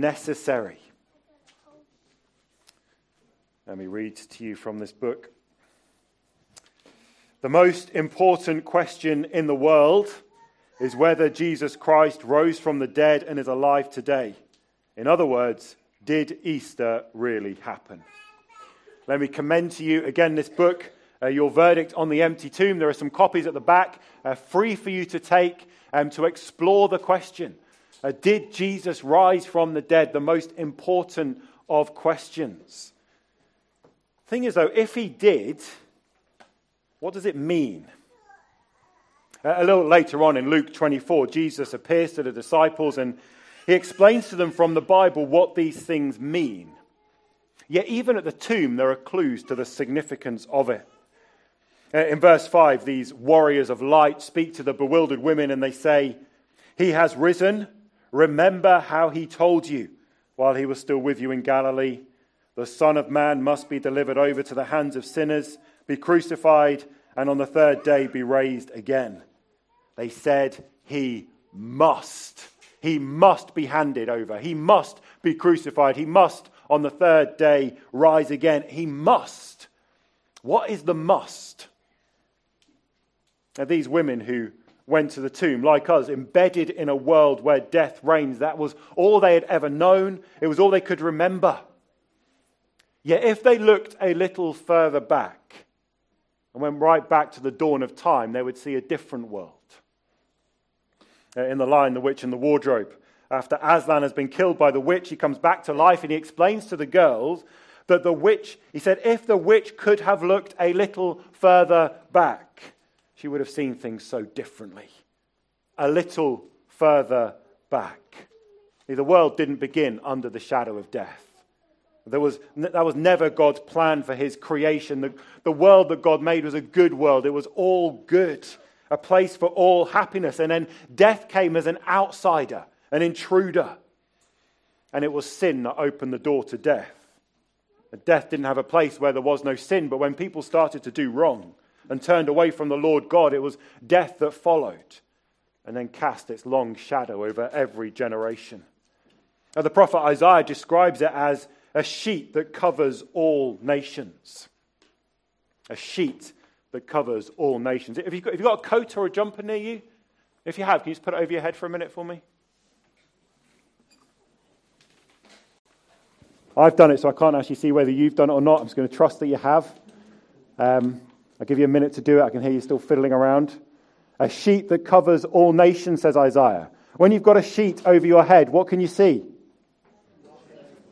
necessary. Let me read to you from this book. The most important question in the world is whether Jesus Christ rose from the dead and is alive today. In other words, did Easter really happen? Let me commend to you again this book, uh, Your Verdict on the Empty Tomb. There are some copies at the back, uh, free for you to take um, to explore the question uh, Did Jesus rise from the dead? The most important of questions. Thing is, though, if he did, what does it mean? A little later on in Luke 24, Jesus appears to the disciples and he explains to them from the Bible what these things mean. Yet, even at the tomb, there are clues to the significance of it. Uh, in verse 5, these warriors of light speak to the bewildered women and they say, He has risen. Remember how he told you while he was still with you in Galilee. The Son of Man must be delivered over to the hands of sinners, be crucified, and on the third day be raised again. They said, He must. He must be handed over. He must be crucified. He must, on the third day, rise again. He must. What is the must? Now, these women who went to the tomb, like us, embedded in a world where death reigns, that was all they had ever known. It was all they could remember. Yet, if they looked a little further back and went right back to the dawn of time, they would see a different world. Uh, in the Lion, The Witch and the Wardrobe. After Aslan has been killed by the witch, he comes back to life and he explains to the girls that the witch, he said, if the witch could have looked a little further back, she would have seen things so differently. A little further back. The world didn't begin under the shadow of death. There was, that was never God's plan for his creation. The, the world that God made was a good world, it was all good a place for all happiness. And then death came as an outsider, an intruder. And it was sin that opened the door to death. Death didn't have a place where there was no sin, but when people started to do wrong and turned away from the Lord God, it was death that followed and then cast its long shadow over every generation. Now, the prophet Isaiah describes it as a sheet that covers all nations. A sheet that covers all nations. If you've, got, you've got a coat or a jumper near you, if you have, can you just put it over your head for a minute for me? I've done it, so I can't actually see whether you've done it or not. I'm just going to trust that you have. Um, I'll give you a minute to do it. I can hear you still fiddling around. A sheet that covers all nations, says Isaiah. When you've got a sheet over your head, what can you see?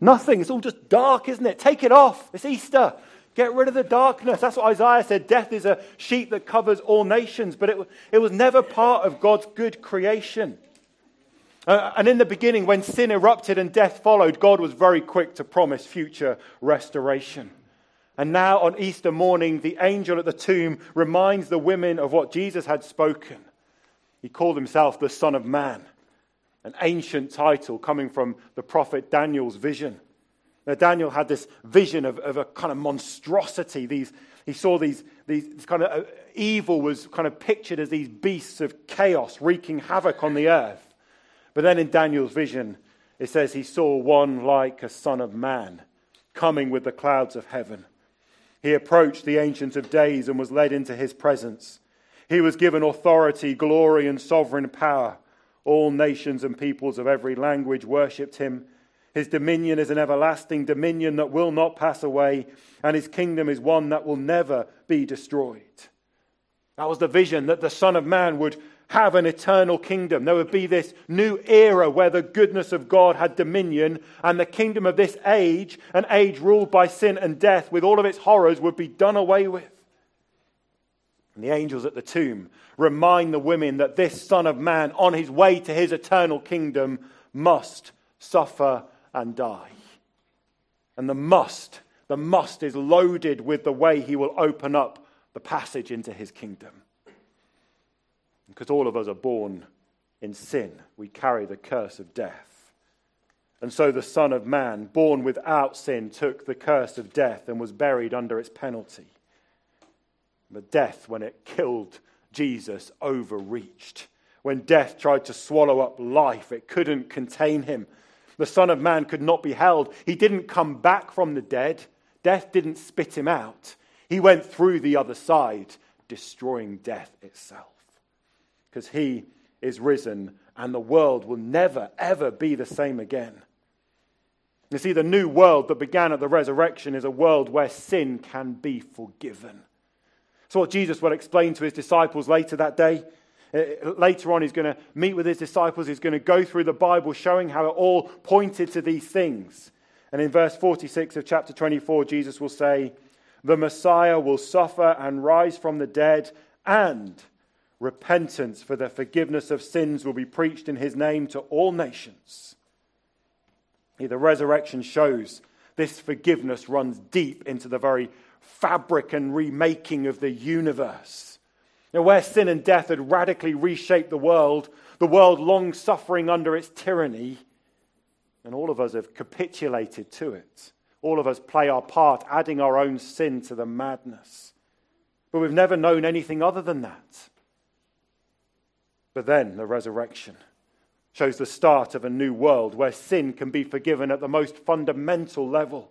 Nothing. It's all just dark, isn't it? Take it off. It's Easter. Get rid of the darkness. That's what Isaiah said. Death is a sheet that covers all nations, but it, it was never part of God's good creation. Uh, and in the beginning, when sin erupted and death followed, God was very quick to promise future restoration. And now on Easter morning, the angel at the tomb reminds the women of what Jesus had spoken. He called himself the Son of Man, an ancient title coming from the prophet Daniel's vision. Now, Daniel had this vision of, of a kind of monstrosity. These, he saw these, these kind of uh, evil was kind of pictured as these beasts of chaos wreaking havoc on the earth. But then in Daniel's vision, it says he saw one like a son of man coming with the clouds of heaven. He approached the Ancient of Days and was led into his presence. He was given authority, glory, and sovereign power. All nations and peoples of every language worshipped him. His dominion is an everlasting dominion that will not pass away, and his kingdom is one that will never be destroyed. That was the vision that the Son of Man would have an eternal kingdom. There would be this new era where the goodness of God had dominion, and the kingdom of this age, an age ruled by sin and death, with all of its horrors, would be done away with. And the angels at the tomb remind the women that this Son of Man, on his way to his eternal kingdom, must suffer and die. And the must, the must is loaded with the way he will open up the passage into his kingdom. Because all of us are born in sin, we carry the curse of death. And so the Son of Man, born without sin, took the curse of death and was buried under its penalty. But death, when it killed Jesus, overreached. When death tried to swallow up life, it couldn't contain him The Son of Man could not be held. He didn't come back from the dead, death didn't spit him out. He went through the other side, destroying death itself. Because he is risen, and the world will never, ever be the same again. You see, the new world that began at the resurrection is a world where sin can be forgiven. So, what Jesus will explain to his disciples later that day. Uh, later on, he's going to meet with his disciples. He's going to go through the Bible, showing how it all pointed to these things. And in verse 46 of chapter 24, Jesus will say, The Messiah will suffer and rise from the dead, and repentance for the forgiveness of sins will be preached in his name to all nations the resurrection shows this forgiveness runs deep into the very fabric and remaking of the universe. Now, where sin and death had radically reshaped the world, the world long suffering under its tyranny, and all of us have capitulated to it. All of us play our part, adding our own sin to the madness. But we've never known anything other than that. But then the resurrection shows the start of a new world where sin can be forgiven at the most fundamental level.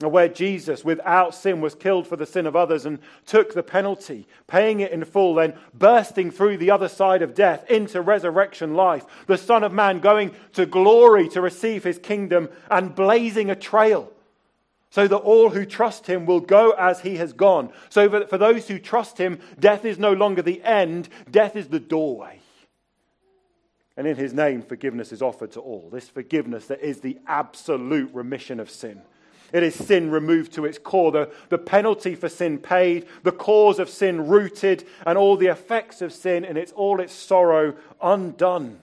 And Where Jesus, without sin, was killed for the sin of others and took the penalty, paying it in full, then bursting through the other side of death into resurrection life. The Son of Man going to glory to receive his kingdom and blazing a trail so that all who trust him will go as he has gone. So that for those who trust him, death is no longer the end, death is the doorway. And in his name, forgiveness is offered to all. This forgiveness that is the absolute remission of sin. It is sin removed to its core, the, the penalty for sin paid, the cause of sin rooted, and all the effects of sin and its all its sorrow undone.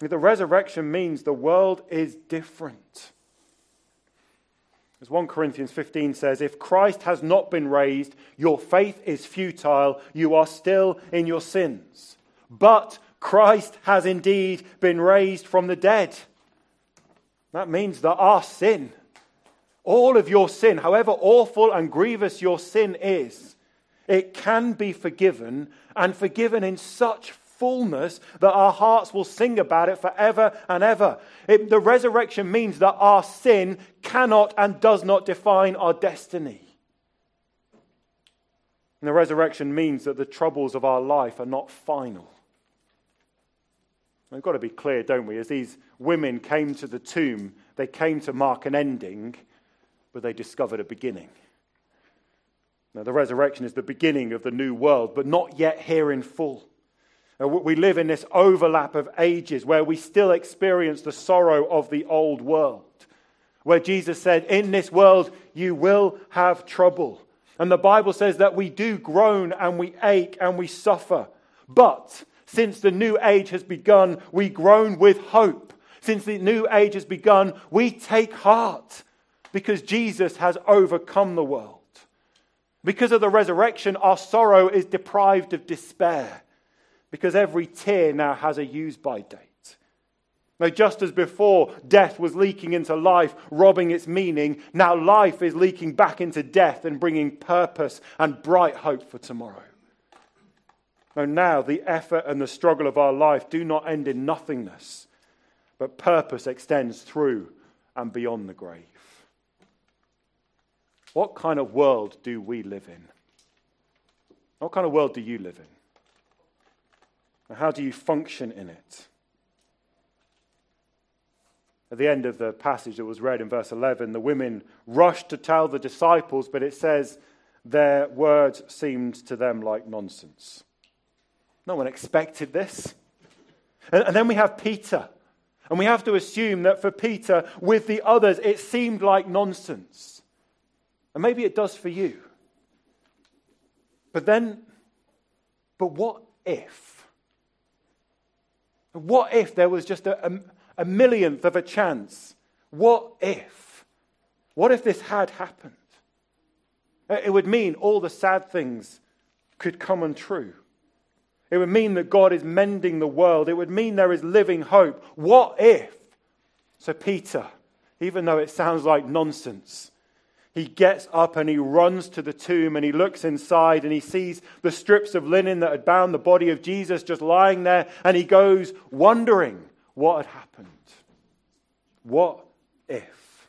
The resurrection means the world is different. As 1 Corinthians 15 says, if Christ has not been raised, your faith is futile, you are still in your sins. But Christ has indeed been raised from the dead. That means that our sin, all of your sin, however awful and grievous your sin is, it can be forgiven and forgiven in such fullness that our hearts will sing about it forever and ever. It, the resurrection means that our sin cannot and does not define our destiny. And the resurrection means that the troubles of our life are not final. We've got to be clear, don't we? As these women came to the tomb, they came to mark an ending, but they discovered a beginning. Now, the resurrection is the beginning of the new world, but not yet here in full. We live in this overlap of ages where we still experience the sorrow of the old world. Where Jesus said, In this world you will have trouble. And the Bible says that we do groan and we ache and we suffer. But since the new age has begun, we groan with hope. Since the new age has begun, we take heart because Jesus has overcome the world. Because of the resurrection, our sorrow is deprived of despair because every tear now has a use by date. Now, just as before death was leaking into life, robbing its meaning, now life is leaking back into death and bringing purpose and bright hope for tomorrow. No, now the effort and the struggle of our life do not end in nothingness, but purpose extends through and beyond the grave. What kind of world do we live in? What kind of world do you live in? how do you function in it? At the end of the passage that was read in verse 11, the women rushed to tell the disciples, but it says their words seemed to them like nonsense. No one expected this. And, then we have Peter. And we have to assume that for Peter, with the others, it seemed like nonsense. And maybe it does for you. But then, but what if? What if there was just a, a, a millionth of a chance? What if? What if this had happened? It would mean all the sad things could come untrue. It would mean that God is mending the world. It would mean there is living hope. What if? So, Peter, even though it sounds like nonsense, he gets up and he runs to the tomb and he looks inside and he sees the strips of linen that had bound the body of Jesus just lying there and he goes wondering what had happened. What if?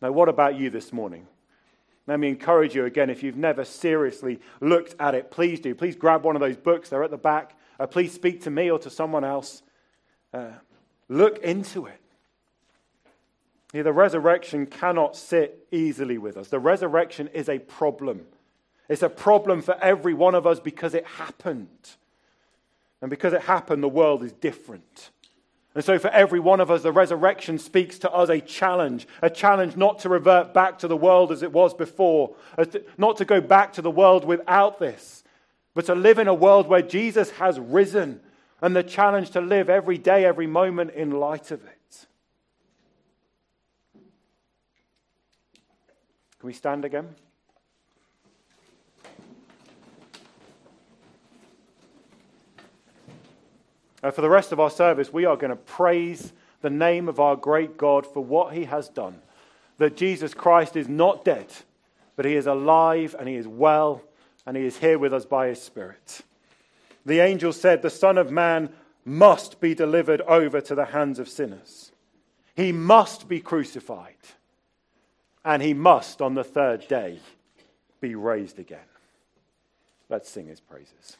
Now, what about you this morning? Let me encourage you again, if you've never seriously looked at it, please do. Please grab one of those books, they're at the back. Uh, please speak to me or to someone else. Uh, look into it. Yeah, the resurrection cannot sit easily with us. The resurrection is a problem. It's a problem for every one of us because it happened. And because it happened, the world is different. And so, for every one of us, the resurrection speaks to us a challenge a challenge not to revert back to the world as it was before, not to go back to the world without this, but to live in a world where Jesus has risen, and the challenge to live every day, every moment in light of it. Can we stand again? Uh, for the rest of our service, we are going to praise the name of our great God for what he has done. That Jesus Christ is not dead, but he is alive and he is well and he is here with us by his Spirit. The angel said, The Son of Man must be delivered over to the hands of sinners. He must be crucified. And he must, on the third day, be raised again. Let's sing his praises.